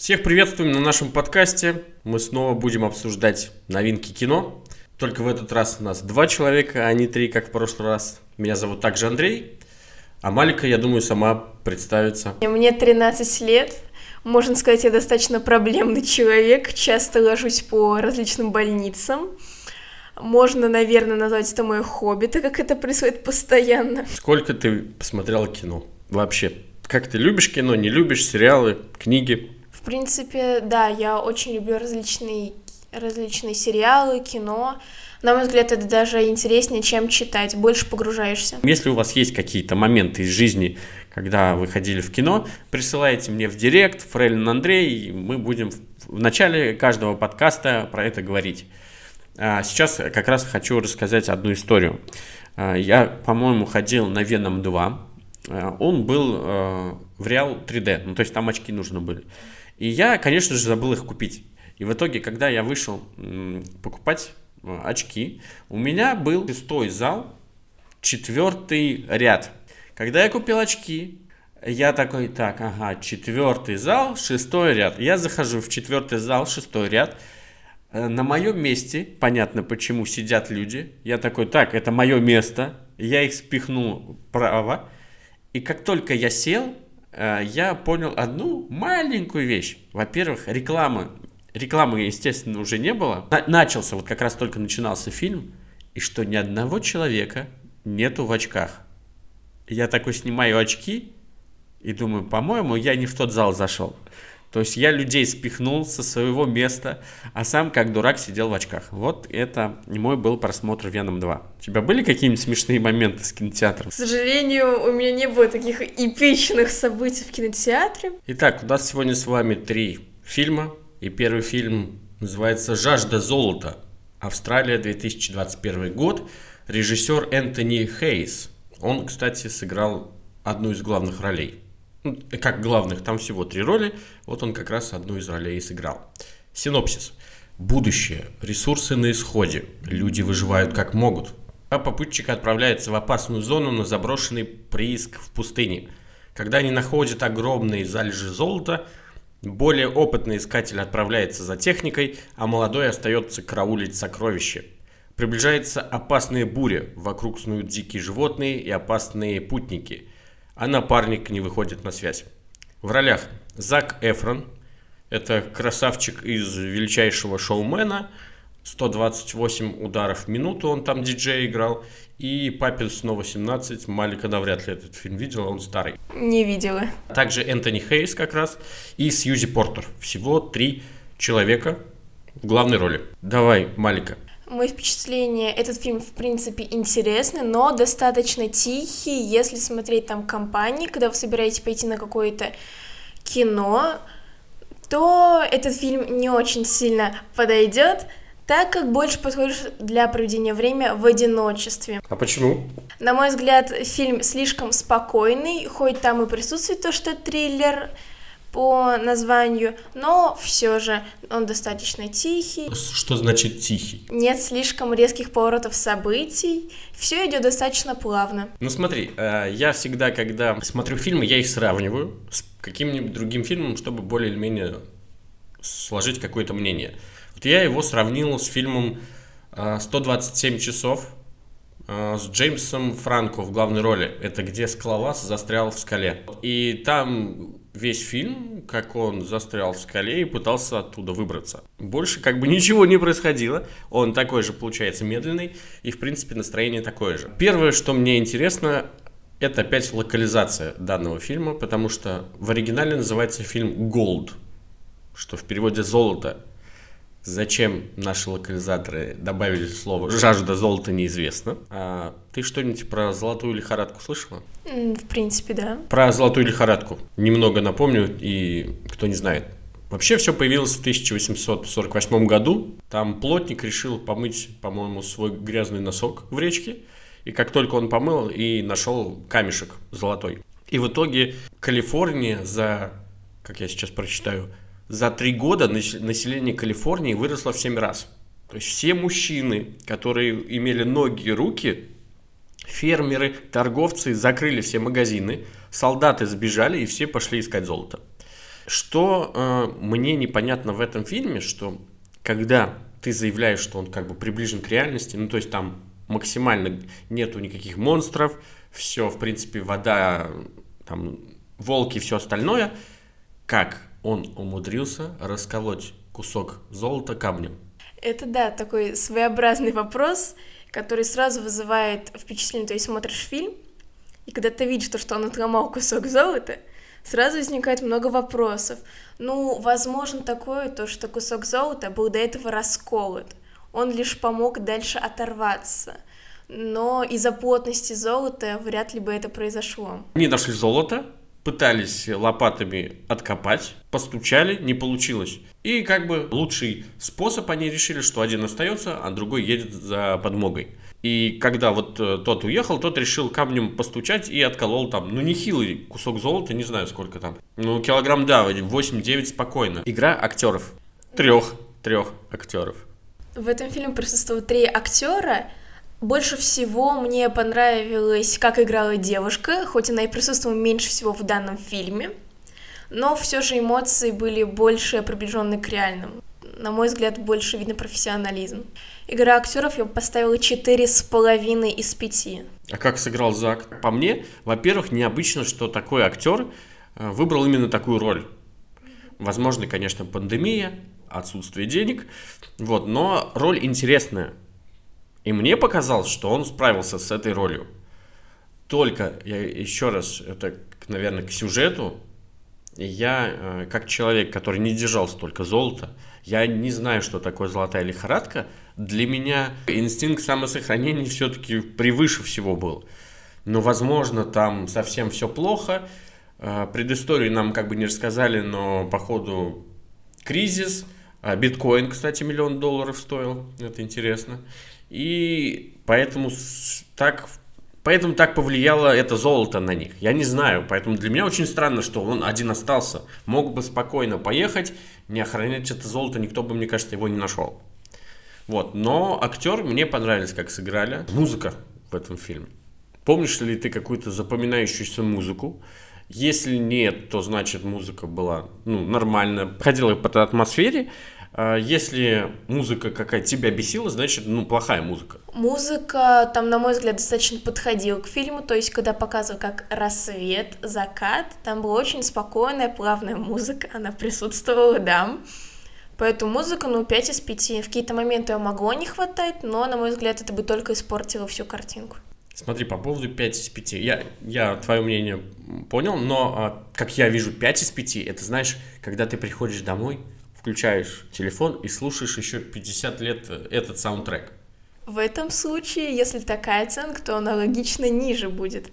Всех приветствуем на нашем подкасте. Мы снова будем обсуждать новинки кино. Только в этот раз у нас два человека, а не три, как в прошлый раз. Меня зовут также Андрей. А Малика, я думаю, сама представится. Мне 13 лет. Можно сказать, я достаточно проблемный человек. Часто ложусь по различным больницам. Можно, наверное, назвать это мое хобби, так как это происходит постоянно. Сколько ты посмотрела кино вообще? Как ты любишь кино, не любишь сериалы, книги? Принципе, да, я очень люблю различные, различные сериалы, кино. На мой взгляд, это даже интереснее, чем читать, больше погружаешься. Если у вас есть какие-то моменты из жизни, когда вы ходили в кино, присылайте мне в директ, Фрейлин Андрей, и мы будем в начале каждого подкаста про это говорить. А сейчас как раз хочу рассказать одну историю. А, я, по-моему, ходил на Веном 2. А, он был в Реал 3D, ну то есть там очки нужны были. И я, конечно же, забыл их купить. И в итоге, когда я вышел покупать э, очки, у меня был шестой зал, четвертый ряд. Когда я купил очки, я такой, так, ага, четвертый зал, шестой ряд. Я захожу в четвертый зал, шестой ряд. Э, на моем месте, понятно почему, сидят люди. Я такой, так, это мое место. Я их спихнул право. И как только я сел, я понял одну маленькую вещь. Во-первых, рекламы. Рекламы, естественно, уже не было. начался, вот как раз только начинался фильм, и что ни одного человека нету в очках. Я такой снимаю очки и думаю, по-моему, я не в тот зал зашел. То есть я людей спихнул со своего места, а сам как дурак сидел в очках. Вот это мой был просмотр Веном 2. У тебя были какие-нибудь смешные моменты с кинотеатром? К сожалению, у меня не было таких эпичных событий в кинотеатре. Итак, у нас сегодня с вами три фильма. И первый фильм называется «Жажда золота». Австралия, 2021 год. Режиссер Энтони Хейс. Он, кстати, сыграл одну из главных ролей. Ну, как главных, там всего три роли, вот он как раз одну из ролей и сыграл. Синопсис. Будущее. Ресурсы на исходе. Люди выживают как могут. А попутчик отправляется в опасную зону на заброшенный прииск в пустыне. Когда они находят огромные залежи золота, более опытный искатель отправляется за техникой, а молодой остается караулить сокровища. Приближается опасная буря, вокруг снуют дикие животные и опасные путники – а напарник не выходит на связь. В ролях Зак Эфрон, это красавчик из величайшего шоумена, 128 ударов в минуту он там диджей играл, и Папин снова 17, Малика навряд ли этот фильм видела, он старый. Не видела. Также Энтони Хейс как раз и Сьюзи Портер. Всего три человека в главной роли. Давай, Малика. Мое впечатление, этот фильм, в принципе, интересный, но достаточно тихий, если смотреть там компании, когда вы собираетесь пойти на какое-то кино, то этот фильм не очень сильно подойдет, так как больше подходит для проведения времени в одиночестве. А почему? На мой взгляд, фильм слишком спокойный, хоть там и присутствует то, что триллер, по названию, но все же он достаточно тихий. Что значит тихий? Нет слишком резких поворотов событий, все идет достаточно плавно. Ну смотри, э, я всегда, когда смотрю фильмы, я их сравниваю с каким-нибудь другим фильмом, чтобы более или менее сложить какое-то мнение. Вот я его сравнил с фильмом 127 э, часов с Джеймсом Франко в главной роли. Это где скалолаз застрял в скале. И там весь фильм, как он застрял в скале и пытался оттуда выбраться. Больше как бы ничего не происходило. Он такой же, получается, медленный. И, в принципе, настроение такое же. Первое, что мне интересно, это опять локализация данного фильма, потому что в оригинале называется фильм «Gold», что в переводе «золото». Зачем наши локализаторы добавили слово «жажда золота» неизвестно. А ты что-нибудь про золотую лихорадку слышала? В принципе, да. Про золотую лихорадку. Немного напомню, и кто не знает. Вообще все появилось в 1848 году. Там плотник решил помыть, по-моему, свой грязный носок в речке. И как только он помыл, и нашел камешек золотой. И в итоге Калифорния за, как я сейчас прочитаю, за три года население Калифорнии выросло в семь раз. То есть все мужчины, которые имели ноги и руки, фермеры, торговцы закрыли все магазины, солдаты сбежали и все пошли искать золото. Что э, мне непонятно в этом фильме, что когда ты заявляешь, что он как бы приближен к реальности, ну то есть там максимально нету никаких монстров, все, в принципе, вода, там, волки и все остальное, как он умудрился расколоть кусок золота камнем? Это да, такой своеобразный вопрос, который сразу вызывает впечатление, то есть смотришь фильм, и когда ты видишь то, что он отломал кусок золота, сразу возникает много вопросов. Ну, возможно такое, то, что кусок золота был до этого расколот. Он лишь помог дальше оторваться. Но из-за плотности золота вряд ли бы это произошло. Они нашли золото, пытались лопатами откопать, постучали, не получилось. И как бы лучший способ они решили, что один остается, а другой едет за подмогой. И когда вот э, тот уехал, тот решил камнем постучать и отколол там, ну, нехилый кусок золота, не знаю сколько там. Ну, килограмм, да, 8-9 спокойно. Игра актеров. Трех, трех актеров. В этом фильме присутствуют три актера. Больше всего мне понравилось, как играла девушка, хоть она и присутствовала меньше всего в данном фильме, но все же эмоции были больше приближены к реальным. На мой взгляд, больше видно профессионализм. Игра актеров я поставила четыре с половиной из пяти. А как сыграл Зак? По мне, во-первых, необычно, что такой актер э, выбрал именно такую роль. Возможно, конечно, пандемия, отсутствие денег, вот, но роль интересная. И мне показалось, что он справился с этой ролью. Только, я еще раз, это, наверное, к сюжету, я, э, как человек, который не держал столько золота, я не знаю, что такое золотая лихорадка. Для меня инстинкт самосохранения все-таки превыше всего был. Но, возможно, там совсем все плохо. Э, предысторию нам как бы не рассказали, но походу кризис. А биткоин, кстати, миллион долларов стоил. Это интересно. И поэтому так Поэтому так повлияло это золото на них. Я не знаю. Поэтому для меня очень странно, что он один остался. Мог бы спокойно поехать, не охранять это золото, никто бы, мне кажется, его не нашел. Вот. Но актер мне понравились, как сыграли. Музыка в этом фильме. Помнишь ли ты какую-то запоминающуюся музыку? Если нет, то значит музыка была ну, нормально, ходила по атмосфере. А если музыка какая-то тебя бесила, значит, ну, плохая музыка. Музыка там, на мой взгляд, достаточно подходила к фильму, то есть, когда показывал как рассвет, закат, там была очень спокойная, плавная музыка, она присутствовала, да. Поэтому музыка, ну, 5 из 5. В какие-то моменты ее могло не хватать, но, на мой взгляд, это бы только испортило всю картинку. Смотри, по поводу 5 из 5. Я, я твое мнение понял, но, а, как я вижу, 5 из 5, это, знаешь, когда ты приходишь домой, включаешь телефон и слушаешь еще 50 лет э, этот саундтрек. В этом случае, если такая оценка, то аналогично ниже будет.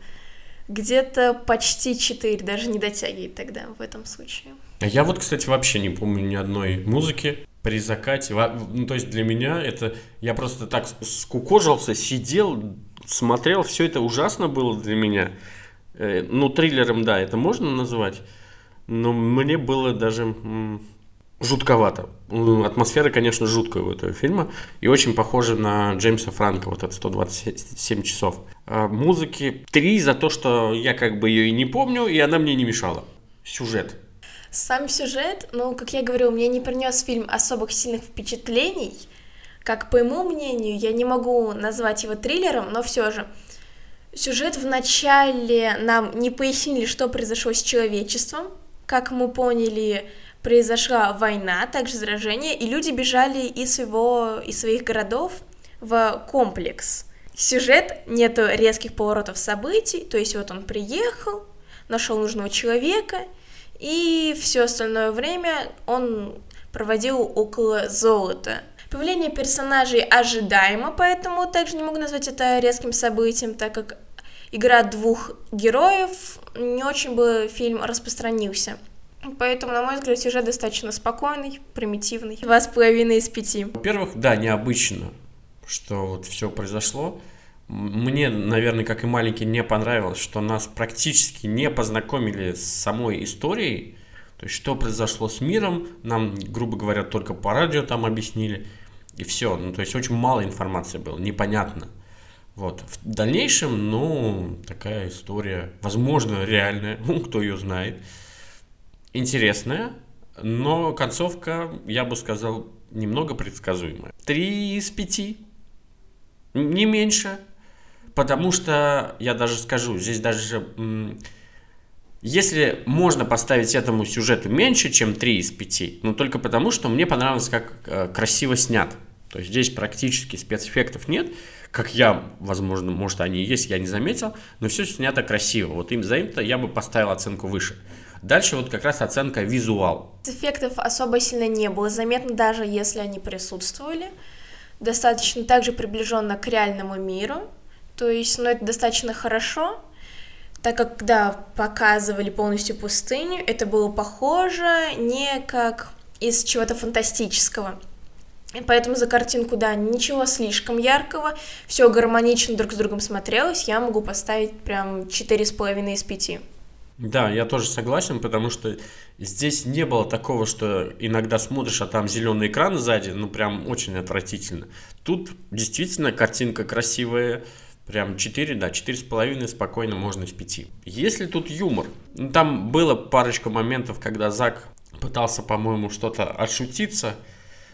Где-то почти 4, даже не дотягивает тогда в этом случае. А я вот, кстати, вообще не помню ни одной музыки при закате. Ну, то есть для меня это... Я просто так скукожился, сидел, смотрел, все это ужасно было для меня. Э, ну, триллером, да, это можно называть. Но мне было даже жутковато. Атмосфера, конечно, жуткая у этого фильма. И очень похожа на Джеймса Франка, вот это 127 часов. А музыки три за то, что я как бы ее и не помню, и она мне не мешала. Сюжет. Сам сюжет, ну, как я говорю, мне не принес фильм особых сильных впечатлений. Как по моему мнению, я не могу назвать его триллером, но все же. Сюжет в начале нам не пояснили, что произошло с человечеством. Как мы поняли, произошла война, также заражение, и люди бежали из, своего, из своих городов в комплекс. Сюжет, нету резких поворотов событий, то есть вот он приехал, нашел нужного человека, и все остальное время он проводил около золота. Появление персонажей ожидаемо, поэтому также не могу назвать это резким событием, так как игра двух героев не очень бы фильм распространился. Поэтому, на мой взгляд, сюжет достаточно спокойный, примитивный. Два с половиной из пяти. Во-первых, да, необычно, что вот все произошло. Мне, наверное, как и маленький, не понравилось, что нас практически не познакомили с самой историей. То есть, что произошло с миром, нам, грубо говоря, только по радио там объяснили. И все. Ну, то есть, очень мало информации было, непонятно. Вот. В дальнейшем, ну, такая история, возможно, реальная, ну, кто ее знает. Интересная, но концовка, я бы сказал, немного предсказуемая. Три из пяти. Не меньше. Потому что, я даже скажу, здесь даже... Если можно поставить этому сюжету меньше, чем 3 из 5, но только потому, что мне понравилось, как э, красиво снят. То есть здесь практически спецэффектов нет, как я, возможно, может они и есть, я не заметил, но все снято красиво. Вот им за это я бы поставил оценку выше. Дальше вот как раз оценка визуал. Эффектов особо сильно не было заметно, даже если они присутствовали. Достаточно также приближенно к реальному миру. То есть, ну, это достаточно хорошо, так как когда показывали полностью пустыню, это было похоже не как из чего-то фантастического. И поэтому за картинку, да, ничего слишком яркого, все гармонично друг с другом смотрелось, я могу поставить прям 4,5 из 5. Да, я тоже согласен, потому что здесь не было такого, что иногда смотришь, а там зеленый экран сзади, ну прям очень отвратительно. Тут действительно картинка красивая, прям 4, да, 4,5 спокойно можно из 5. Если тут юмор, ну там было парочка моментов, когда Зак пытался, по-моему, что-то отшутиться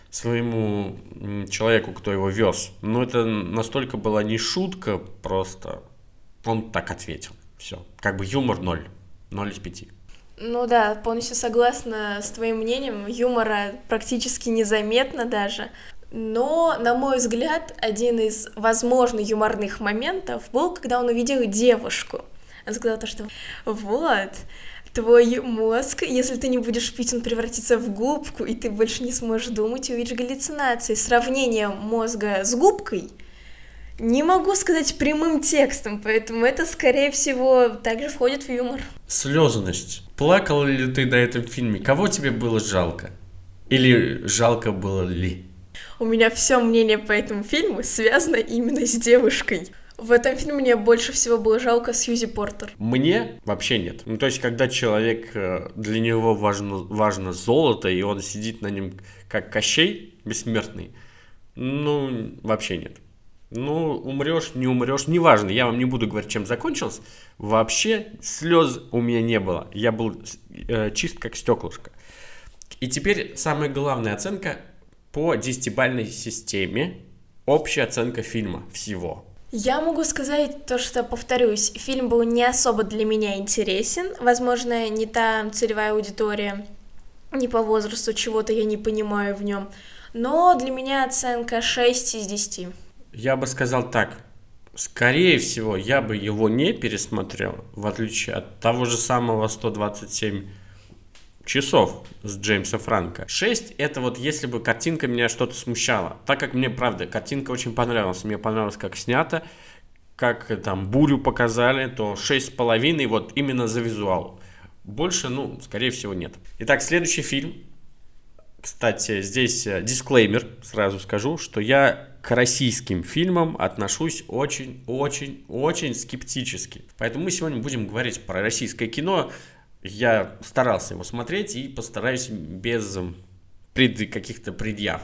своему человеку, кто его вез, но это настолько была не шутка, просто он так ответил. Все, как бы юмор ноль. 0 из 5. Ну да, полностью согласна с твоим мнением. Юмора практически незаметно даже. Но, на мой взгляд, один из, возможно, юморных моментов был, когда он увидел девушку. Он сказал то, что вот, твой мозг, если ты не будешь пить, он превратится в губку, и ты больше не сможешь думать и увидишь галлюцинации. Сравнение мозга с губкой — не могу сказать прямым текстом, поэтому это, скорее всего, также входит в юмор. Слезность. Плакал ли ты на этом фильме? Кого тебе было жалко? Или жалко было ли? У меня все мнение по этому фильму связано именно с девушкой. В этом фильме мне больше всего было жалко Сьюзи Портер. Мне вообще нет. Ну, то есть, когда человек, э, для него важно, важно золото, и он сидит на нем как Кощей бессмертный, ну, вообще нет. Ну, умрешь, не умрешь, неважно, я вам не буду говорить, чем закончилось. Вообще слез у меня не было. Я был э, чист как стеклышко. И теперь самая главная оценка по десятибальной системе. Общая оценка фильма всего. Я могу сказать то, что, повторюсь, фильм был не особо для меня интересен. Возможно, не та целевая аудитория, не по возрасту, чего-то я не понимаю в нем. Но для меня оценка 6 из 10. Я бы сказал так. Скорее всего, я бы его не пересмотрел, в отличие от того же самого 127 часов с Джеймса Франка. 6 это вот если бы картинка меня что-то смущала. Так как мне, правда, картинка очень понравилась. Мне понравилось, как снято, как там бурю показали, то 6,5 вот именно за визуал. Больше, ну, скорее всего, нет. Итак, следующий фильм. Кстати, здесь э, дисклеймер, сразу скажу, что я к российским фильмам отношусь очень-очень-очень скептически. Поэтому мы сегодня будем говорить про российское кино. Я старался его смотреть и постараюсь без пред, каких-то предъяв.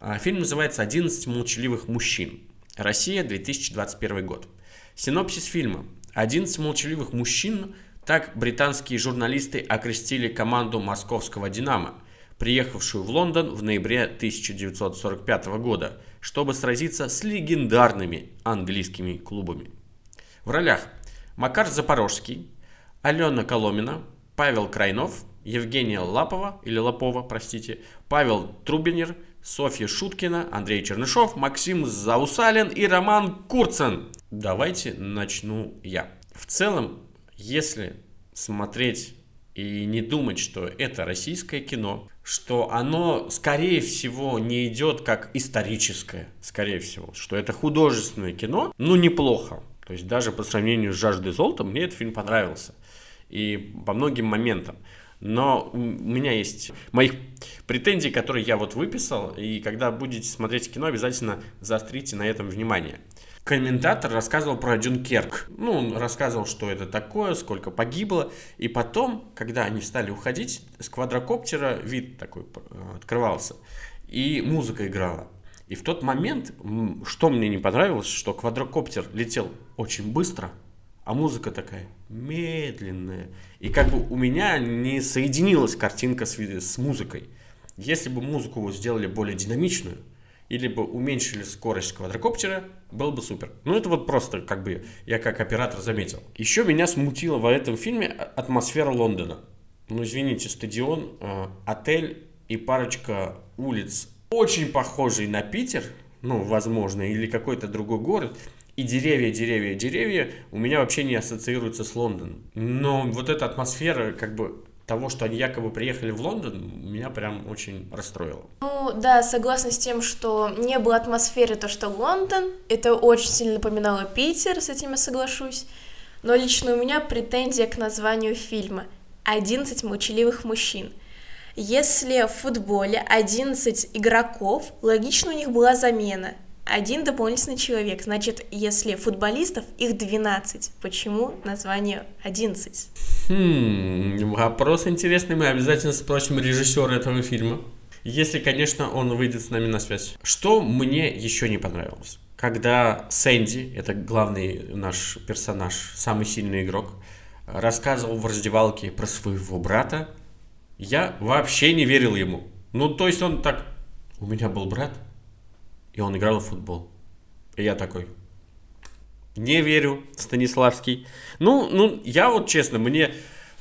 А, фильм называется «11 молчаливых мужчин». Россия, 2021 год. Синопсис фильма. «11 молчаливых мужчин» так британские журналисты окрестили команду московского «Динамо», приехавшую в Лондон в ноябре 1945 года, чтобы сразиться с легендарными английскими клубами. В ролях Макар Запорожский, Алена Коломина, Павел Крайнов, Евгения Лапова, или Лапова, простите, Павел Трубинер, Софья Шуткина, Андрей Чернышов, Максим Заусалин и Роман Курцен. Давайте начну я. В целом, если смотреть и не думать, что это российское кино, что оно, скорее всего, не идет как историческое, скорее всего, что это художественное кино, ну, неплохо. То есть даже по сравнению с «Жаждой золота» мне этот фильм понравился. И по многим моментам. Но у меня есть моих претензий, которые я вот выписал, и когда будете смотреть кино, обязательно заострите на этом внимание комментатор рассказывал про Дюнкерк. Ну, он рассказывал, что это такое, сколько погибло. И потом, когда они стали уходить, с квадрокоптера вид такой э, открывался. И музыка играла. И в тот момент, что мне не понравилось, что квадрокоптер летел очень быстро, а музыка такая медленная. И как бы у меня не соединилась картинка с, с музыкой. Если бы музыку сделали более динамичную, или бы уменьшили скорость квадрокоптера, было бы супер. Ну, это вот просто, как бы, я как оператор заметил. Еще меня смутила в этом фильме атмосфера Лондона. Ну, извините, стадион, э, отель и парочка улиц, очень похожие на Питер, ну, возможно, или какой-то другой город, и деревья, деревья, деревья у меня вообще не ассоциируются с Лондоном. Но вот эта атмосфера, как бы, того, что они якобы приехали в Лондон, меня прям очень расстроило. Ну да, согласна с тем, что не было атмосферы то, что Лондон, это очень сильно напоминало Питер, с этим я соглашусь. Но лично у меня претензия к названию фильма «11 молчаливых мужчин». Если в футболе 11 игроков, логично у них была замена – один дополнительный человек. Значит, если футболистов, их 12. Почему название 11? Хм, вопрос интересный. Мы обязательно спросим режиссера этого фильма. Если, конечно, он выйдет с нами на связь. Что мне еще не понравилось? Когда Сэнди, это главный наш персонаж, самый сильный игрок, рассказывал в раздевалке про своего брата, я вообще не верил ему. Ну, то есть он так, у меня был брат, и он играл в футбол. И я такой, не верю, Станиславский. Ну, ну, я вот честно, мне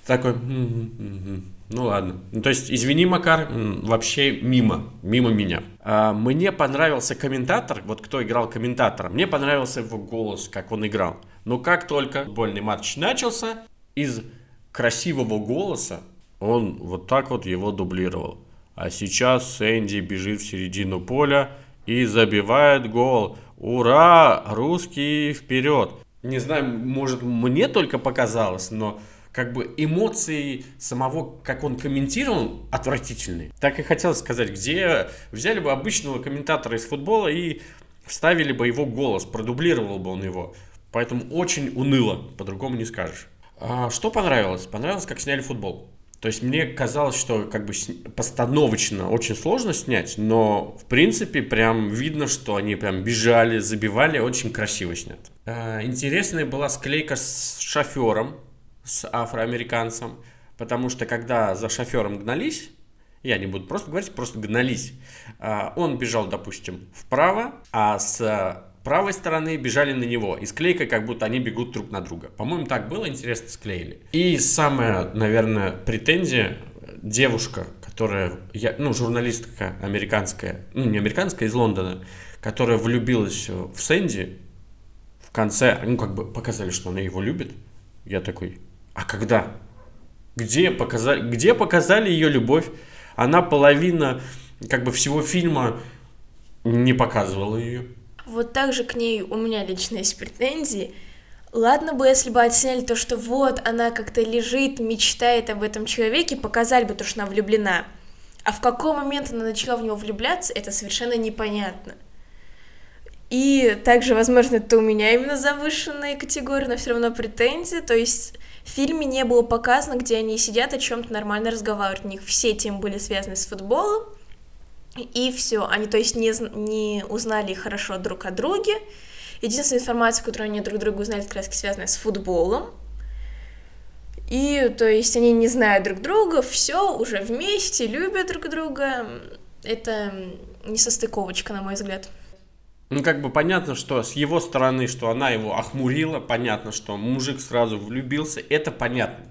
такой, ну ладно. Ну, то есть, извини, Макар, вообще мимо, мимо меня. А, мне понравился комментатор, вот кто играл комментатором, мне понравился его голос, как он играл. Но как только футбольный матч начался, из красивого голоса он вот так вот его дублировал. А сейчас Сэнди бежит в середину поля, и забивает гол. Ура! Русские вперед! Не знаю, может мне только показалось, но как бы эмоции самого, как он комментировал, отвратительные. Так и хотел сказать, где взяли бы обычного комментатора из футбола и вставили бы его голос, продублировал бы он его. Поэтому очень уныло, по-другому не скажешь. А что понравилось? Понравилось, как сняли футбол. То есть мне казалось, что как бы постановочно очень сложно снять, но в принципе прям видно, что они прям бежали, забивали, очень красиво снят. А, интересная была склейка с шофером, с афроамериканцем, потому что когда за шофером гнались, я не буду просто говорить, просто гнались, а, он бежал, допустим, вправо, а с правой стороны бежали на него. И склейка, как будто они бегут друг на друга. По-моему, так было, интересно склеили. И самая, наверное, претензия, девушка, которая, я, ну, журналистка американская, ну, не американская, из Лондона, которая влюбилась в Сэнди, в конце, ну, как бы показали, что она его любит. Я такой, а когда? Где показали, где показали ее любовь? Она половина, как бы, всего фильма не показывала ее. Вот так же к ней у меня лично есть претензии. Ладно бы, если бы отсняли то, что вот она как-то лежит, мечтает об этом человеке, показали бы то, что она влюблена. А в какой момент она начала в него влюбляться, это совершенно непонятно. И также, возможно, это у меня именно завышенная категория, но все равно претензия. То есть в фильме не было показано, где они сидят о чем-то нормально разговаривают. У них все темы были связаны с футболом, и все. Они, то есть, не, не узнали хорошо друг о друге. Единственная информация, которую они друг другу узнали, как раз связана с футболом. И, то есть, они не знают друг друга, все уже вместе, любят друг друга. Это не состыковочка, на мой взгляд. Ну, как бы понятно, что с его стороны, что она его охмурила, понятно, что мужик сразу влюбился, это понятно.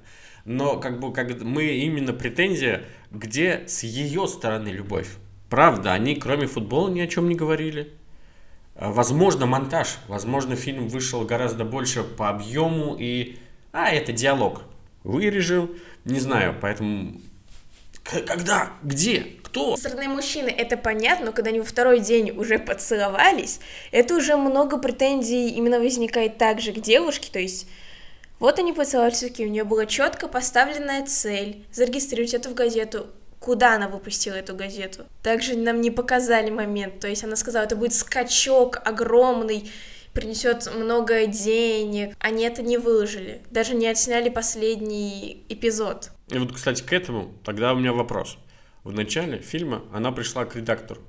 Но как бы как мы именно претензия, где с ее стороны любовь. Правда, они кроме футбола ни о чем не говорили. А, возможно, монтаж. Возможно, фильм вышел гораздо больше по объему и... А, это диалог. Вырежил. Не знаю, поэтому... Когда? Где? Кто? Со мужчины это понятно, но когда они во второй день уже поцеловались, это уже много претензий именно возникает также к девушке, то есть вот они поцеловались, у нее была четко поставленная цель зарегистрировать это в газету, куда она выпустила эту газету. Также нам не показали момент, то есть она сказала, это будет скачок огромный, принесет много денег. Они это не выложили, даже не отсняли последний эпизод. И вот, кстати, к этому тогда у меня вопрос. В начале фильма она пришла к редактору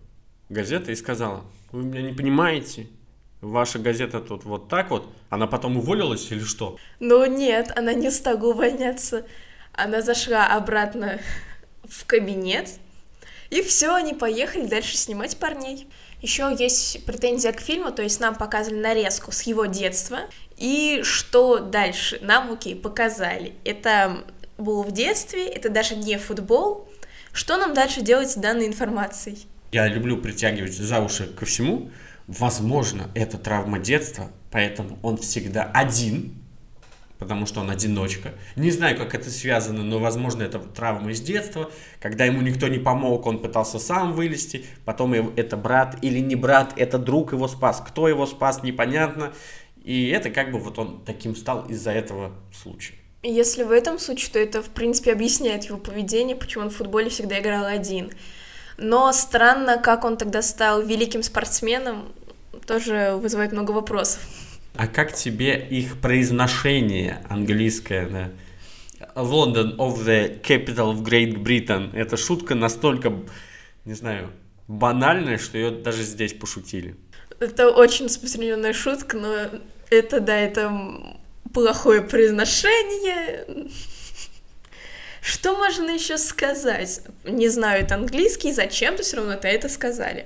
газеты и сказала, вы меня не понимаете, ваша газета тут вот так вот, она потом уволилась или что? Ну нет, она не стала увольняться. Она зашла обратно в кабинет, и все, они поехали дальше снимать парней. Еще есть претензия к фильму, то есть нам показывали нарезку с его детства, и что дальше нам, окей, показали. Это было в детстве, это даже не футбол. Что нам дальше делать с данной информацией? Я люблю притягивать за уши ко всему. Возможно, это травма детства, поэтому он всегда один, потому что он одиночка. Не знаю, как это связано, но, возможно, это травма из детства, когда ему никто не помог, он пытался сам вылезти, потом это брат или не брат, это друг его спас. Кто его спас, непонятно. И это как бы вот он таким стал из-за этого случая. Если в этом случае, то это, в принципе, объясняет его поведение, почему он в футболе всегда играл один. Но странно, как он тогда стал великим спортсменом, тоже вызывает много вопросов. А как тебе их произношение английское, да? London of the capital of Great Britain. Эта шутка настолько, не знаю, банальная, что ее даже здесь пошутили. Это очень распространенная шутка, но это, да, это плохое произношение. Что можно еще сказать? Не знаю, это английский, зачем-то все равно это сказали.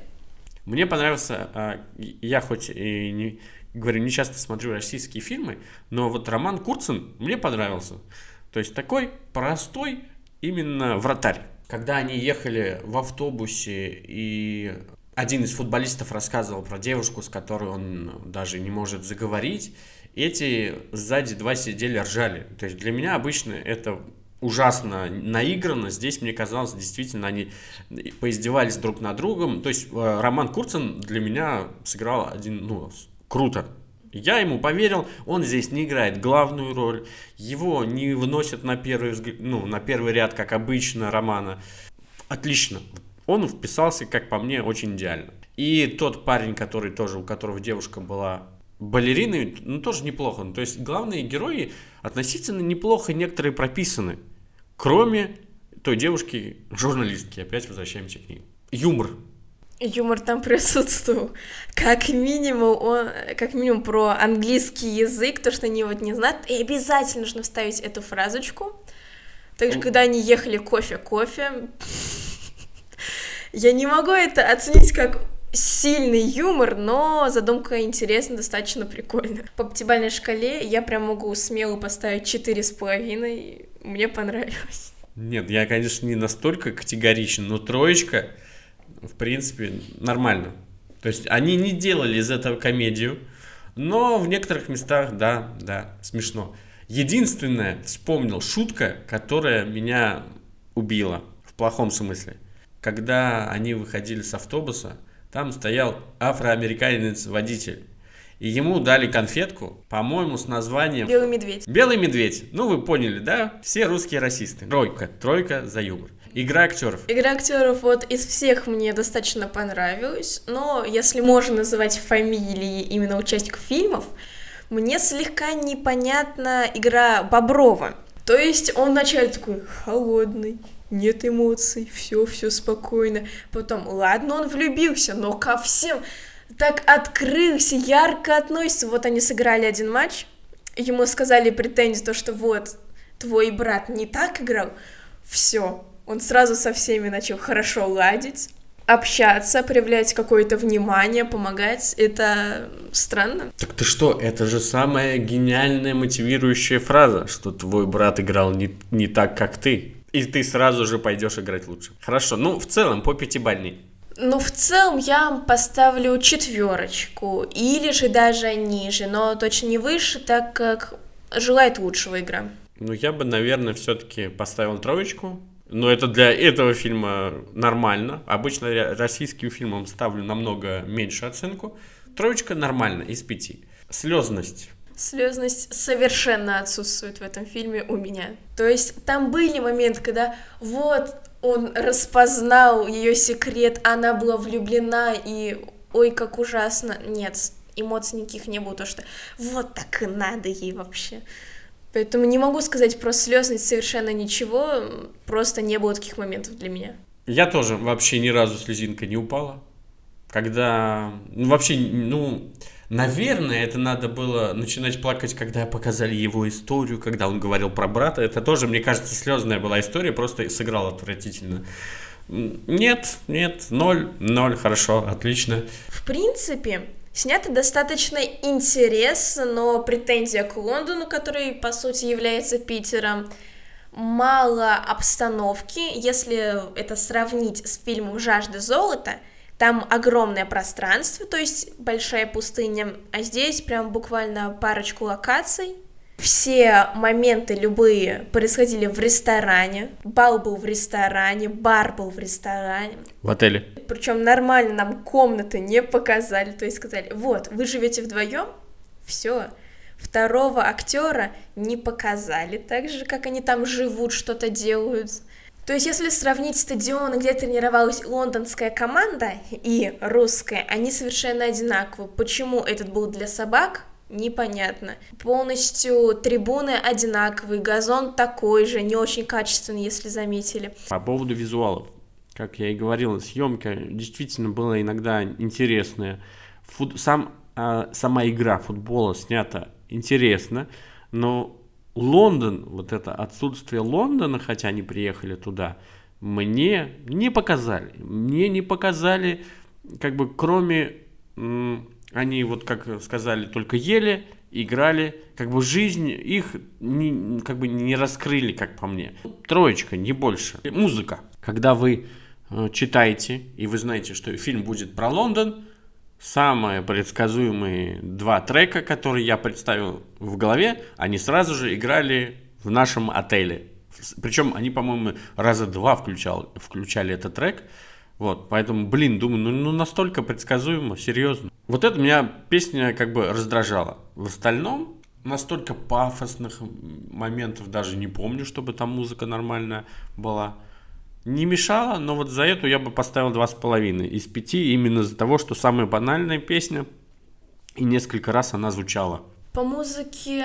Мне понравился, а, я хоть и не, говорю, не часто смотрю российские фильмы, но вот Роман Курцин мне понравился. То есть такой простой именно вратарь. Когда они ехали в автобусе, и один из футболистов рассказывал про девушку, с которой он даже не может заговорить, эти сзади два сидели, ржали. То есть для меня обычно это ужасно наиграно. Здесь, мне казалось, действительно, они поиздевались друг над другом. То есть э, Роман Курцин для меня сыграл один, ну, круто. Я ему поверил, он здесь не играет главную роль, его не выносят на первый, ну, на первый ряд, как обычно, романа. Отлично. Он вписался, как по мне, очень идеально. И тот парень, который тоже, у которого девушка была балериной, ну, тоже неплохо. Ну, то есть главные герои относительно неплохо некоторые прописаны. Кроме той девушки, журналистки. Опять возвращаемся к ней. Юмор юмор там присутствовал. Как минимум, он, как минимум про английский язык, то, что они вот не знают, и обязательно нужно вставить эту фразочку. Также, когда они ехали кофе-кофе, я не могу это оценить как сильный юмор, но задумка интересная, достаточно прикольная. По пятибалльной шкале я прям могу смело поставить четыре с половиной, мне понравилось. Нет, я, конечно, не настолько категоричен, но троечка в принципе, нормально. То есть они не делали из этого комедию, но в некоторых местах, да, да, смешно. Единственное, вспомнил, шутка, которая меня убила, в плохом смысле. Когда они выходили с автобуса, там стоял афроамериканец-водитель. И ему дали конфетку, по-моему, с названием... Белый медведь. Белый медведь. Ну, вы поняли, да? Все русские расисты. Тройка. Тройка за юмор. Игра актеров. Игра актеров вот из всех мне достаточно понравилась, но если можно называть фамилии именно участников фильмов, мне слегка непонятна игра Боброва. То есть он вначале такой холодный, нет эмоций, все, все спокойно. Потом, ладно, он влюбился, но ко всем так открылся, ярко относится. Вот они сыграли один матч, ему сказали претензии, то, что вот, твой брат не так играл, все, он сразу со всеми начал хорошо ладить, общаться, проявлять какое-то внимание, помогать. Это странно. Так ты что, это же самая гениальная мотивирующая фраза, что твой брат играл не, не так, как ты. И ты сразу же пойдешь играть лучше. Хорошо, ну в целом по пятибалльной. Ну, в целом я поставлю четверочку, или же даже ниже, но точно не выше, так как желает лучшего игра. Ну, я бы, наверное, все-таки поставил троечку, но это для этого фильма нормально. Обычно российским фильмам ставлю намного меньше оценку. Троечка нормально, из пяти. Слезность. Слезность совершенно отсутствует в этом фильме у меня. То есть там были моменты, когда вот он распознал ее секрет, она была влюблена и ой, как ужасно. Нет, эмоций никаких не было, то что вот так и надо ей вообще. Поэтому не могу сказать про слезность совершенно ничего, просто не было таких моментов для меня. Я тоже вообще ни разу слезинка не упала. когда, ну, вообще, ну, наверное, это надо было начинать плакать, когда показали его историю, когда он говорил про брата. Это тоже, мне кажется, слезная была история, просто сыграл отвратительно. Нет, нет, ноль, ноль, хорошо, отлично. В принципе, снято достаточно интересно, но претензия к Лондону, который, по сути, является Питером, мало обстановки, если это сравнить с фильмом «Жажда золота», там огромное пространство, то есть большая пустыня, а здесь прям буквально парочку локаций, все моменты любые происходили в ресторане. Бал был в ресторане, бар был в ресторане. В отеле. Причем нормально нам комнаты не показали. То есть сказали, вот, вы живете вдвоем, все. Второго актера не показали, так же, как они там живут, что-то делают. То есть, если сравнить стадион, где тренировалась лондонская команда и русская, они совершенно одинаковы. Почему этот был для собак, непонятно. Полностью трибуны одинаковые, газон такой же, не очень качественный, если заметили. По поводу визуалов. Как я и говорил, съемка действительно была иногда интересная. Фут... Сам, э, сама игра футбола снята интересно, но Лондон, вот это отсутствие Лондона, хотя они приехали туда, мне не показали. Мне не показали, как бы, кроме они, вот как сказали, только ели, играли, как бы жизнь их не, как бы не раскрыли, как по мне. Троечка, не больше. Музыка. Когда вы э, читаете, и вы знаете, что фильм будет про Лондон, самые предсказуемые два трека, которые я представил в голове, они сразу же играли в нашем отеле. Причем они, по-моему, раза два включал, включали этот трек. Вот, поэтому, блин, думаю, ну, ну настолько предсказуемо, серьезно. Вот это меня песня как бы раздражала. В остальном настолько пафосных моментов даже не помню, чтобы там музыка нормальная была. Не мешала, но вот за эту я бы поставил два с половиной из пяти, именно из-за того, что самая банальная песня, и несколько раз она звучала. По музыке,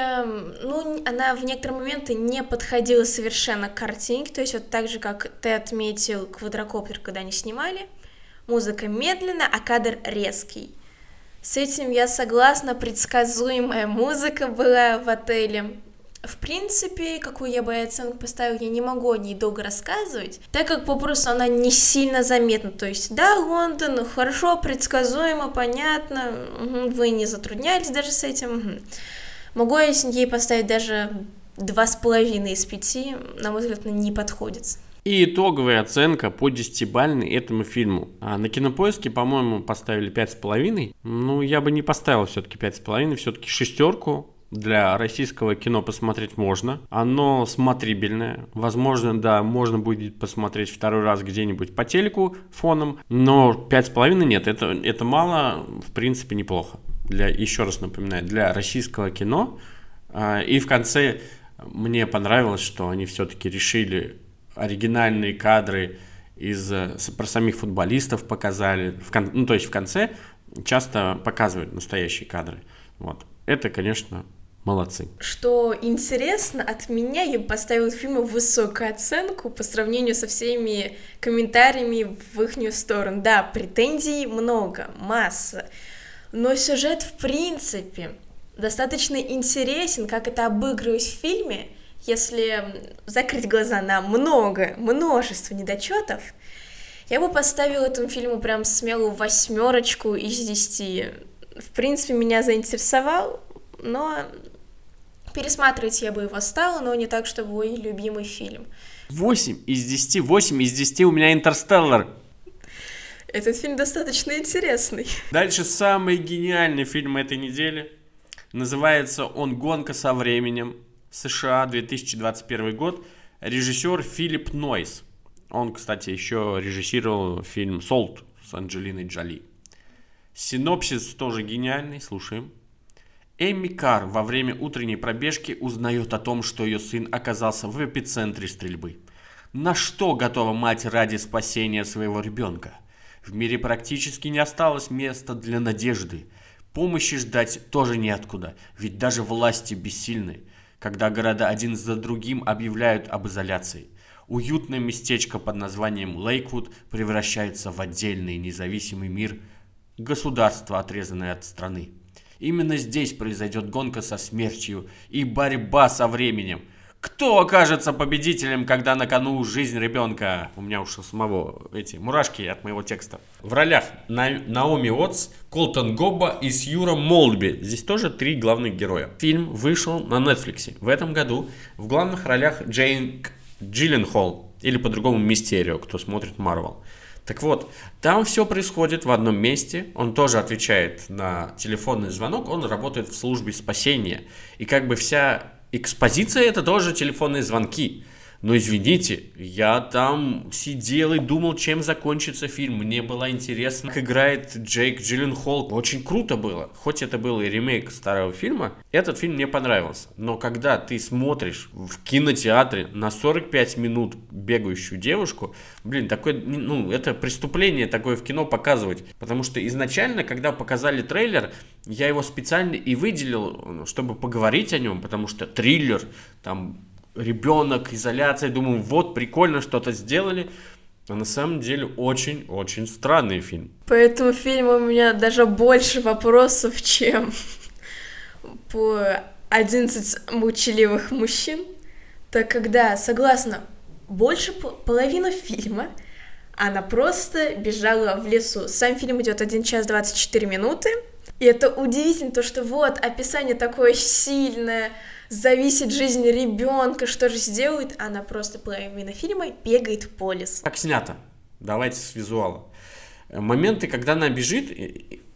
ну, она в некоторые моменты не подходила совершенно к картинке, то есть вот так же, как ты отметил квадрокоптер, когда они снимали, музыка медленная, а кадр резкий. С этим я согласна, предсказуемая музыка была в отеле. В принципе, какую я бы оценку поставила, я не могу о ней долго рассказывать, так как попросту она не сильно заметна. То есть, да, Лондон, хорошо, предсказуемо, понятно, вы не затруднялись даже с этим. Могу я ей поставить даже два с половиной из пяти, на мой взгляд, она не подходит. И итоговая оценка по десятибальной этому фильму. А на кинопоиске, по-моему, поставили пять с половиной. Ну, я бы не поставил все-таки пять с половиной, все-таки шестерку для российского кино посмотреть можно. Оно смотрибельное. Возможно, да, можно будет посмотреть второй раз где-нибудь по телеку фоном, но пять с половиной нет. Это, это мало, в принципе, неплохо. Для, еще раз напоминаю, для российского кино. А, и в конце мне понравилось, что они все-таки решили оригинальные кадры из про самих футболистов показали. В кон, ну, то есть в конце часто показывают настоящие кадры. Вот. Это, конечно, Молодцы. Что интересно, от меня я поставила фильму высокую оценку по сравнению со всеми комментариями в их сторону. Да, претензий много, масса, но сюжет в принципе достаточно интересен, как это обыгрывать в фильме, если закрыть глаза на много, множество недочетов, я бы поставила этому фильму прям смелую восьмерочку из десяти. В принципе, меня заинтересовал, но Пересматривать я бы его стала, но не так, чтобы мой любимый фильм. 8 из 10, 8 из 10 у меня «Интерстеллар». Этот фильм достаточно интересный. Дальше самый гениальный фильм этой недели. Называется он «Гонка со временем». США, 2021 год. Режиссер Филипп Нойс. Он, кстати, еще режиссировал фильм «Солт» с Анджелиной Джоли. Синопсис тоже гениальный, слушаем. Эми Кар во время утренней пробежки узнает о том, что ее сын оказался в эпицентре стрельбы. На что готова мать ради спасения своего ребенка? В мире практически не осталось места для надежды. Помощи ждать тоже неоткуда, ведь даже власти бессильны, когда города один за другим объявляют об изоляции. Уютное местечко под названием Лейквуд превращается в отдельный независимый мир государство, отрезанное от страны. Именно здесь произойдет гонка со смертью и борьба со временем – кто окажется победителем, когда на кону жизнь ребенка? У меня уж самого эти мурашки от моего текста. В ролях На... Наоми Отс, Колтон Гобба и Сьюра Молдби. Здесь тоже три главных героя. Фильм вышел на Netflix в этом году. В главных ролях Джейн Джилленхол, или по-другому Мистерио, кто смотрит Марвел. Так вот, там все происходит в одном месте. Он тоже отвечает на телефонный звонок. Он работает в службе спасения. И как бы вся экспозиция это тоже телефонные звонки. Но извините, я там сидел и думал, чем закончится фильм. Мне было интересно, как играет Джейк Джилленхол. Очень круто было. Хоть это был и ремейк старого фильма, этот фильм мне понравился. Но когда ты смотришь в кинотеатре на 45 минут бегающую девушку, блин, такое, ну, это преступление такое в кино показывать. Потому что изначально, когда показали трейлер, я его специально и выделил, чтобы поговорить о нем, потому что триллер, там ребенок, изоляция. Думаю, вот прикольно что-то сделали. А на самом деле очень-очень странный фильм. По этому фильму у меня даже больше вопросов, чем по 11 молчаливых мужчин. Так когда, согласно, больше половины фильма она просто бежала в лесу. Сам фильм идет 1 час 24 минуты. И это удивительно, то, что вот описание такое сильное, зависит жизнь ребенка, что же сделает, она просто половина фильма бегает по лесу. Как снято? Давайте с визуала. Моменты, когда она бежит,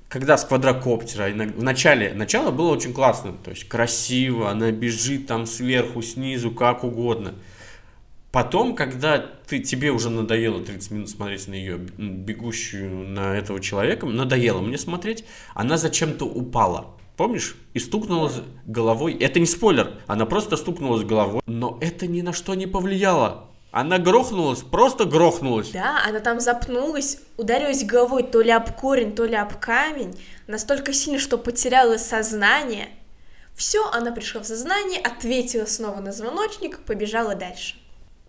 когда с квадрокоптера, в начале, начало было очень классно, то есть красиво, она бежит там сверху, снизу, как угодно. Потом, когда ты, тебе уже надоело 30 минут смотреть на ее бегущую на этого человека, надоело мне смотреть, она зачем-то упала. Помнишь? И стукнулась головой. Это не спойлер, она просто стукнулась головой. Но это ни на что не повлияло. Она грохнулась, просто грохнулась. Да, она там запнулась, ударилась головой то ли об корень, то ли об камень, настолько сильно, что потеряла сознание. Все, она пришла в сознание, ответила снова на звоночник, побежала дальше.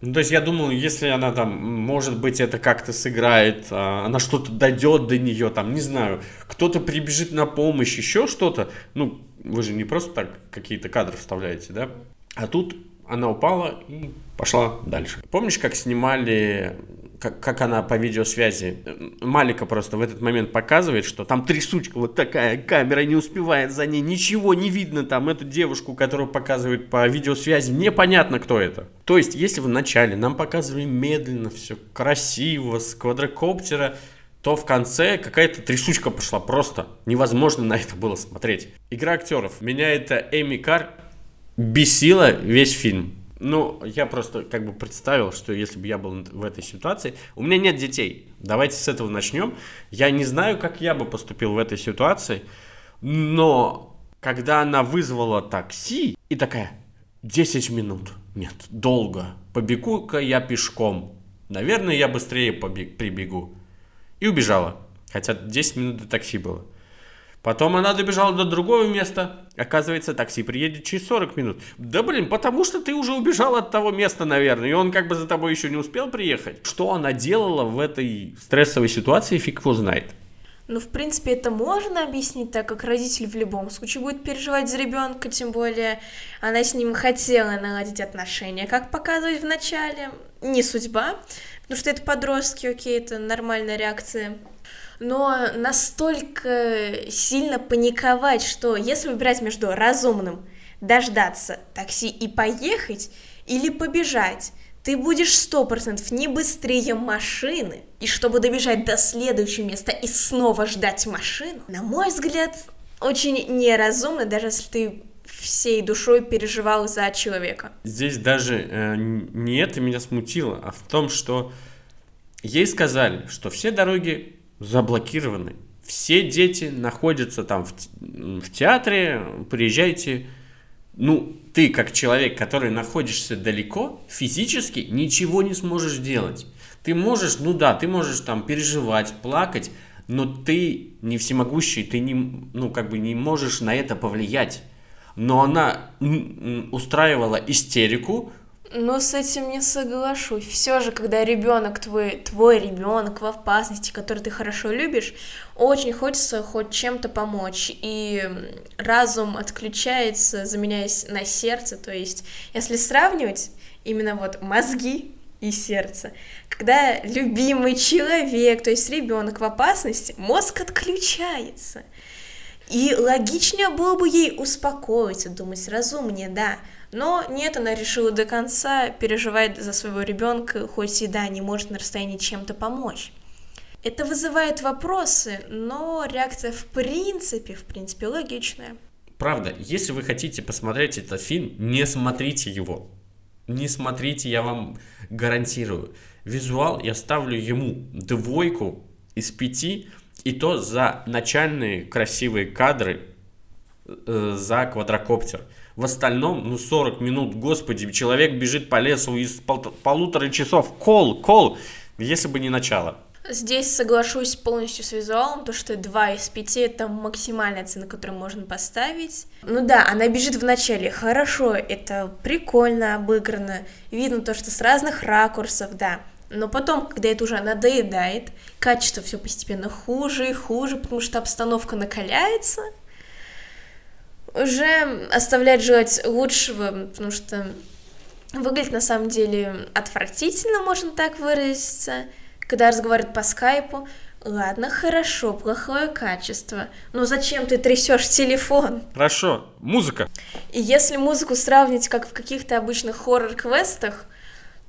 Ну, то есть я думал, если она там, может быть, это как-то сыграет, а, она что-то дойдет до нее, там, не знаю, кто-то прибежит на помощь, еще что-то. Ну, вы же не просто так какие-то кадры вставляете, да? А тут она упала и пошла дальше. Помнишь, как снимали как, как она по видеосвязи, Малика просто в этот момент показывает, что там трясучка вот такая, камера не успевает за ней, ничего не видно там, эту девушку, которую показывают по видеосвязи, непонятно, кто это. То есть, если в начале нам показывали медленно, все красиво, с квадрокоптера, то в конце какая-то трясучка пошла просто. Невозможно на это было смотреть. Игра актеров. Меня это Эми Кар бесила весь фильм. Ну, я просто как бы представил, что если бы я был в этой ситуации... У меня нет детей. Давайте с этого начнем. Я не знаю, как я бы поступил в этой ситуации, но когда она вызвала такси и такая, 10 минут, нет, долго, побегу-ка я пешком. Наверное, я быстрее побег, прибегу. И убежала. Хотя 10 минут до такси было. Потом она добежала до другого места. Оказывается, такси приедет через 40 минут. Да блин, потому что ты уже убежал от того места, наверное. И он как бы за тобой еще не успел приехать. Что она делала в этой стрессовой ситуации, фиг его знает. Ну, в принципе, это можно объяснить, так как родитель в любом случае будет переживать за ребенка, тем более она с ним хотела наладить отношения, как показывать в начале. Не судьба, потому что это подростки, окей, это нормальная реакция но настолько сильно паниковать, что если выбирать между разумным дождаться такси и поехать, или побежать, ты будешь сто процентов не быстрее машины. И чтобы добежать до следующего места и снова ждать машину, на мой взгляд, очень неразумно, даже если ты всей душой переживал за человека. Здесь даже э, не это меня смутило, а в том, что ей сказали, что все дороги заблокированы. Все дети находятся там в, в театре, приезжайте. Ну, ты как человек, который находишься далеко, физически ничего не сможешь делать. Ты можешь, ну да, ты можешь там переживать, плакать, но ты не всемогущий, ты не, ну, как бы не можешь на это повлиять. Но она устраивала истерику, Ну, с этим не соглашусь. Все же, когда ребенок твой, твой ребенок в опасности, который ты хорошо любишь, очень хочется хоть чем-то помочь. И разум отключается, заменяясь на сердце. То есть, если сравнивать именно вот мозги и сердце, когда любимый человек, то есть ребенок в опасности, мозг отключается. И логичнее было бы ей успокоиться, думать разумнее, да. Но нет, она решила до конца переживать за своего ребенка, хоть и да, не может на расстоянии чем-то помочь. Это вызывает вопросы, но реакция в принципе, в принципе, логичная. Правда, если вы хотите посмотреть этот фильм, не смотрите его. Не смотрите, я вам гарантирую. Визуал я ставлю ему двойку из пяти, и то за начальные красивые кадры э, за квадрокоптер. В остальном, ну 40 минут, господи, человек бежит по лесу из пол полутора часов. Кол, кол, если бы не начало. Здесь соглашусь полностью с визуалом, то что 2 из 5 это максимальная цена, которую можно поставить. Ну да, она бежит в начале, хорошо, это прикольно обыграно, видно то, что с разных ракурсов, да. Но потом, когда это уже надоедает, качество все постепенно хуже и хуже, потому что обстановка накаляется, уже оставляет желать лучшего, потому что выглядит на самом деле отвратительно, можно так выразиться, когда разговаривают по скайпу. Ладно, хорошо, плохое качество. Но зачем ты трясешь телефон? Хорошо, музыка. И если музыку сравнить как в каких-то обычных хоррор-квестах,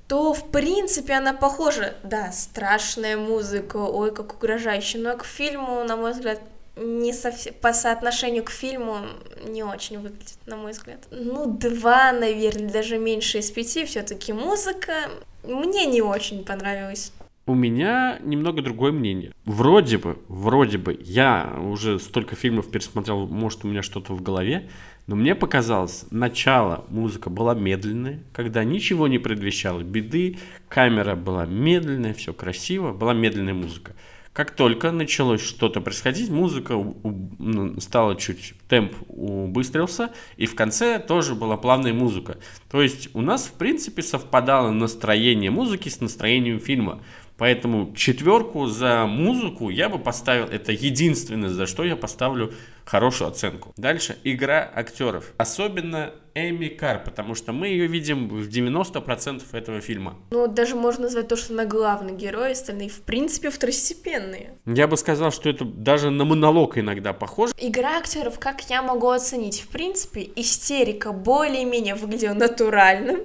то в принципе она похожа. Да, страшная музыка, ой, как угрожающая, но к фильму, на мой взгляд, не совсем по соотношению к фильму не очень выглядит, на мой взгляд. Ну, два, наверное, даже меньше из пяти. Все-таки музыка мне не очень понравилась. У меня немного другое мнение. Вроде бы, вроде бы, я уже столько фильмов пересмотрел, может, у меня что-то в голове, но мне показалось, начало музыка была медленная, когда ничего не предвещало беды, камера была медленная, все красиво, была медленная музыка. Как только началось что-то происходить, музыка ну, стала чуть, темп убыстрился, и в конце тоже была плавная музыка. То есть у нас, в принципе, совпадало настроение музыки с настроением фильма. Поэтому четверку за музыку я бы поставил, это единственное, за что я поставлю хорошую оценку. Дальше, игра актеров. Особенно Эми Кар, потому что мы ее видим в 90% этого фильма. Ну, даже можно назвать то, что она главный герой, остальные, в принципе, второстепенные. Я бы сказал, что это даже на монолог иногда похоже. Игра актеров, как я могу оценить? В принципе, истерика более-менее выглядела натуральным.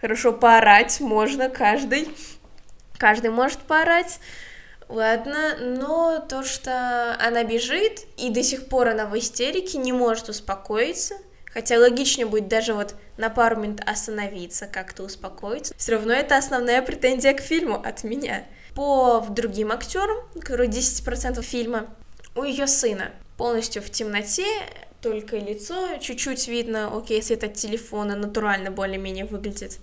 Хорошо поорать можно каждый каждый может поорать, ладно, но то, что она бежит, и до сих пор она в истерике, не может успокоиться, хотя логичнее будет даже вот на пару минут остановиться, как-то успокоиться, все равно это основная претензия к фильму от меня. По другим актерам, которые 10% фильма, у ее сына полностью в темноте, только лицо чуть-чуть видно, окей, свет от телефона натурально более-менее выглядит.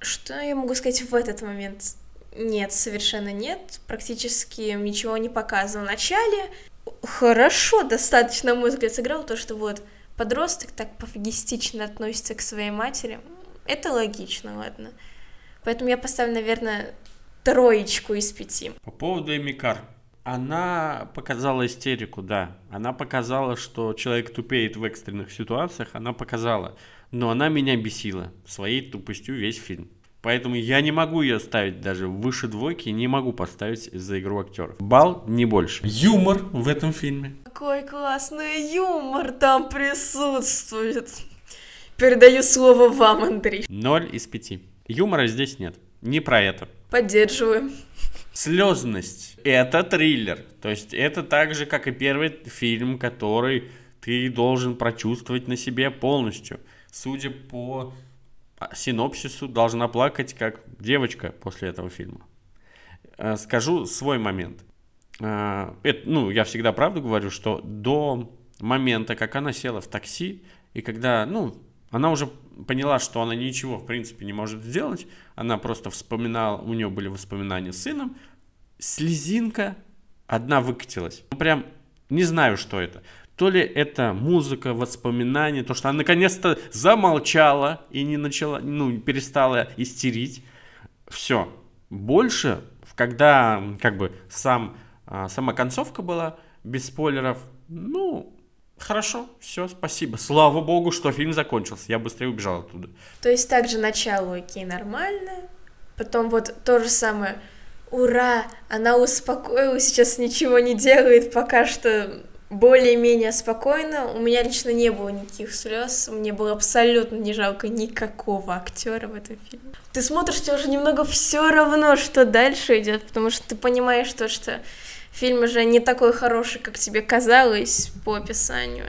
Что я могу сказать в этот момент? Нет, совершенно нет. Практически ничего не показывал в начале. Хорошо, достаточно, мой взгляд, сыграл то, что вот подросток так пофигистично относится к своей матери. Это логично, ладно. Поэтому я поставлю, наверное, троечку из пяти. По поводу Эмикар. Она показала истерику, да. Она показала, что человек тупеет в экстренных ситуациях. Она показала. Но она меня бесила своей тупостью весь фильм. Поэтому я не могу ее ставить даже выше двойки, не могу поставить за игру актеров. Бал не больше. Юмор в этом фильме. Какой классный юмор там присутствует. Передаю слово вам, Андрей. Ноль из пяти. Юмора здесь нет. Не про это. Поддерживаю. Слезность. Это триллер. То есть это так же, как и первый фильм, который ты должен прочувствовать на себе полностью. Судя по синопсису должна плакать как девочка после этого фильма. Э, скажу свой момент. Э, это, ну, я всегда правду говорю, что до момента, как она села в такси, и когда, ну, она уже поняла, что она ничего, в принципе, не может сделать, она просто вспоминала, у нее были воспоминания с сыном, слезинка одна выкатилась. Ну, прям не знаю, что это. То ли это музыка, воспоминания, то, что она наконец-то замолчала и не начала, ну, перестала истерить. Все. Больше, когда как бы сам, а, сама концовка была, без спойлеров, ну, Хорошо, все, спасибо. Слава богу, что фильм закончился. Я быстрее убежал оттуда. То есть также начало окей, нормально. Потом вот то же самое. Ура, она успокоилась, сейчас ничего не делает, пока что более-менее спокойно. У меня лично не было никаких слез, мне было абсолютно не жалко никакого актера в этом фильме. Ты смотришь, тебе уже немного все равно, что дальше идет, потому что ты понимаешь то, что фильм уже не такой хороший, как тебе казалось по описанию.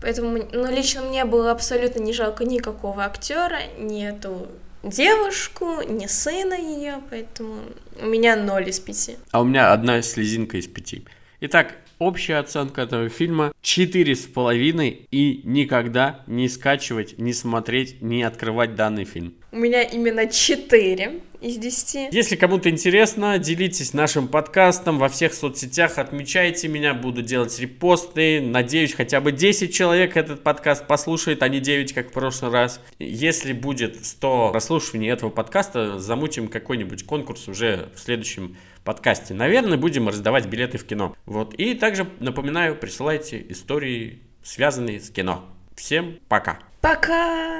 Поэтому, ну, лично мне было абсолютно не жалко никакого актера, ни эту девушку, ни сына ее, поэтому у меня ноль из пяти. А у меня одна слезинка из пяти. Итак, общая оценка этого фильма четыре с половиной и никогда не скачивать, не смотреть, не открывать данный фильм. У меня именно 4 из 10. Если кому-то интересно, делитесь нашим подкастом во всех соцсетях, отмечайте меня, буду делать репосты. Надеюсь, хотя бы 10 человек этот подкаст послушает, а не 9, как в прошлый раз. Если будет 100 прослушиваний этого подкаста, замутим какой-нибудь конкурс уже в следующем подкасте. Наверное, будем раздавать билеты в кино. Вот. И также напоминаю, присылайте истории, связанные с кино. Всем пока. Пока!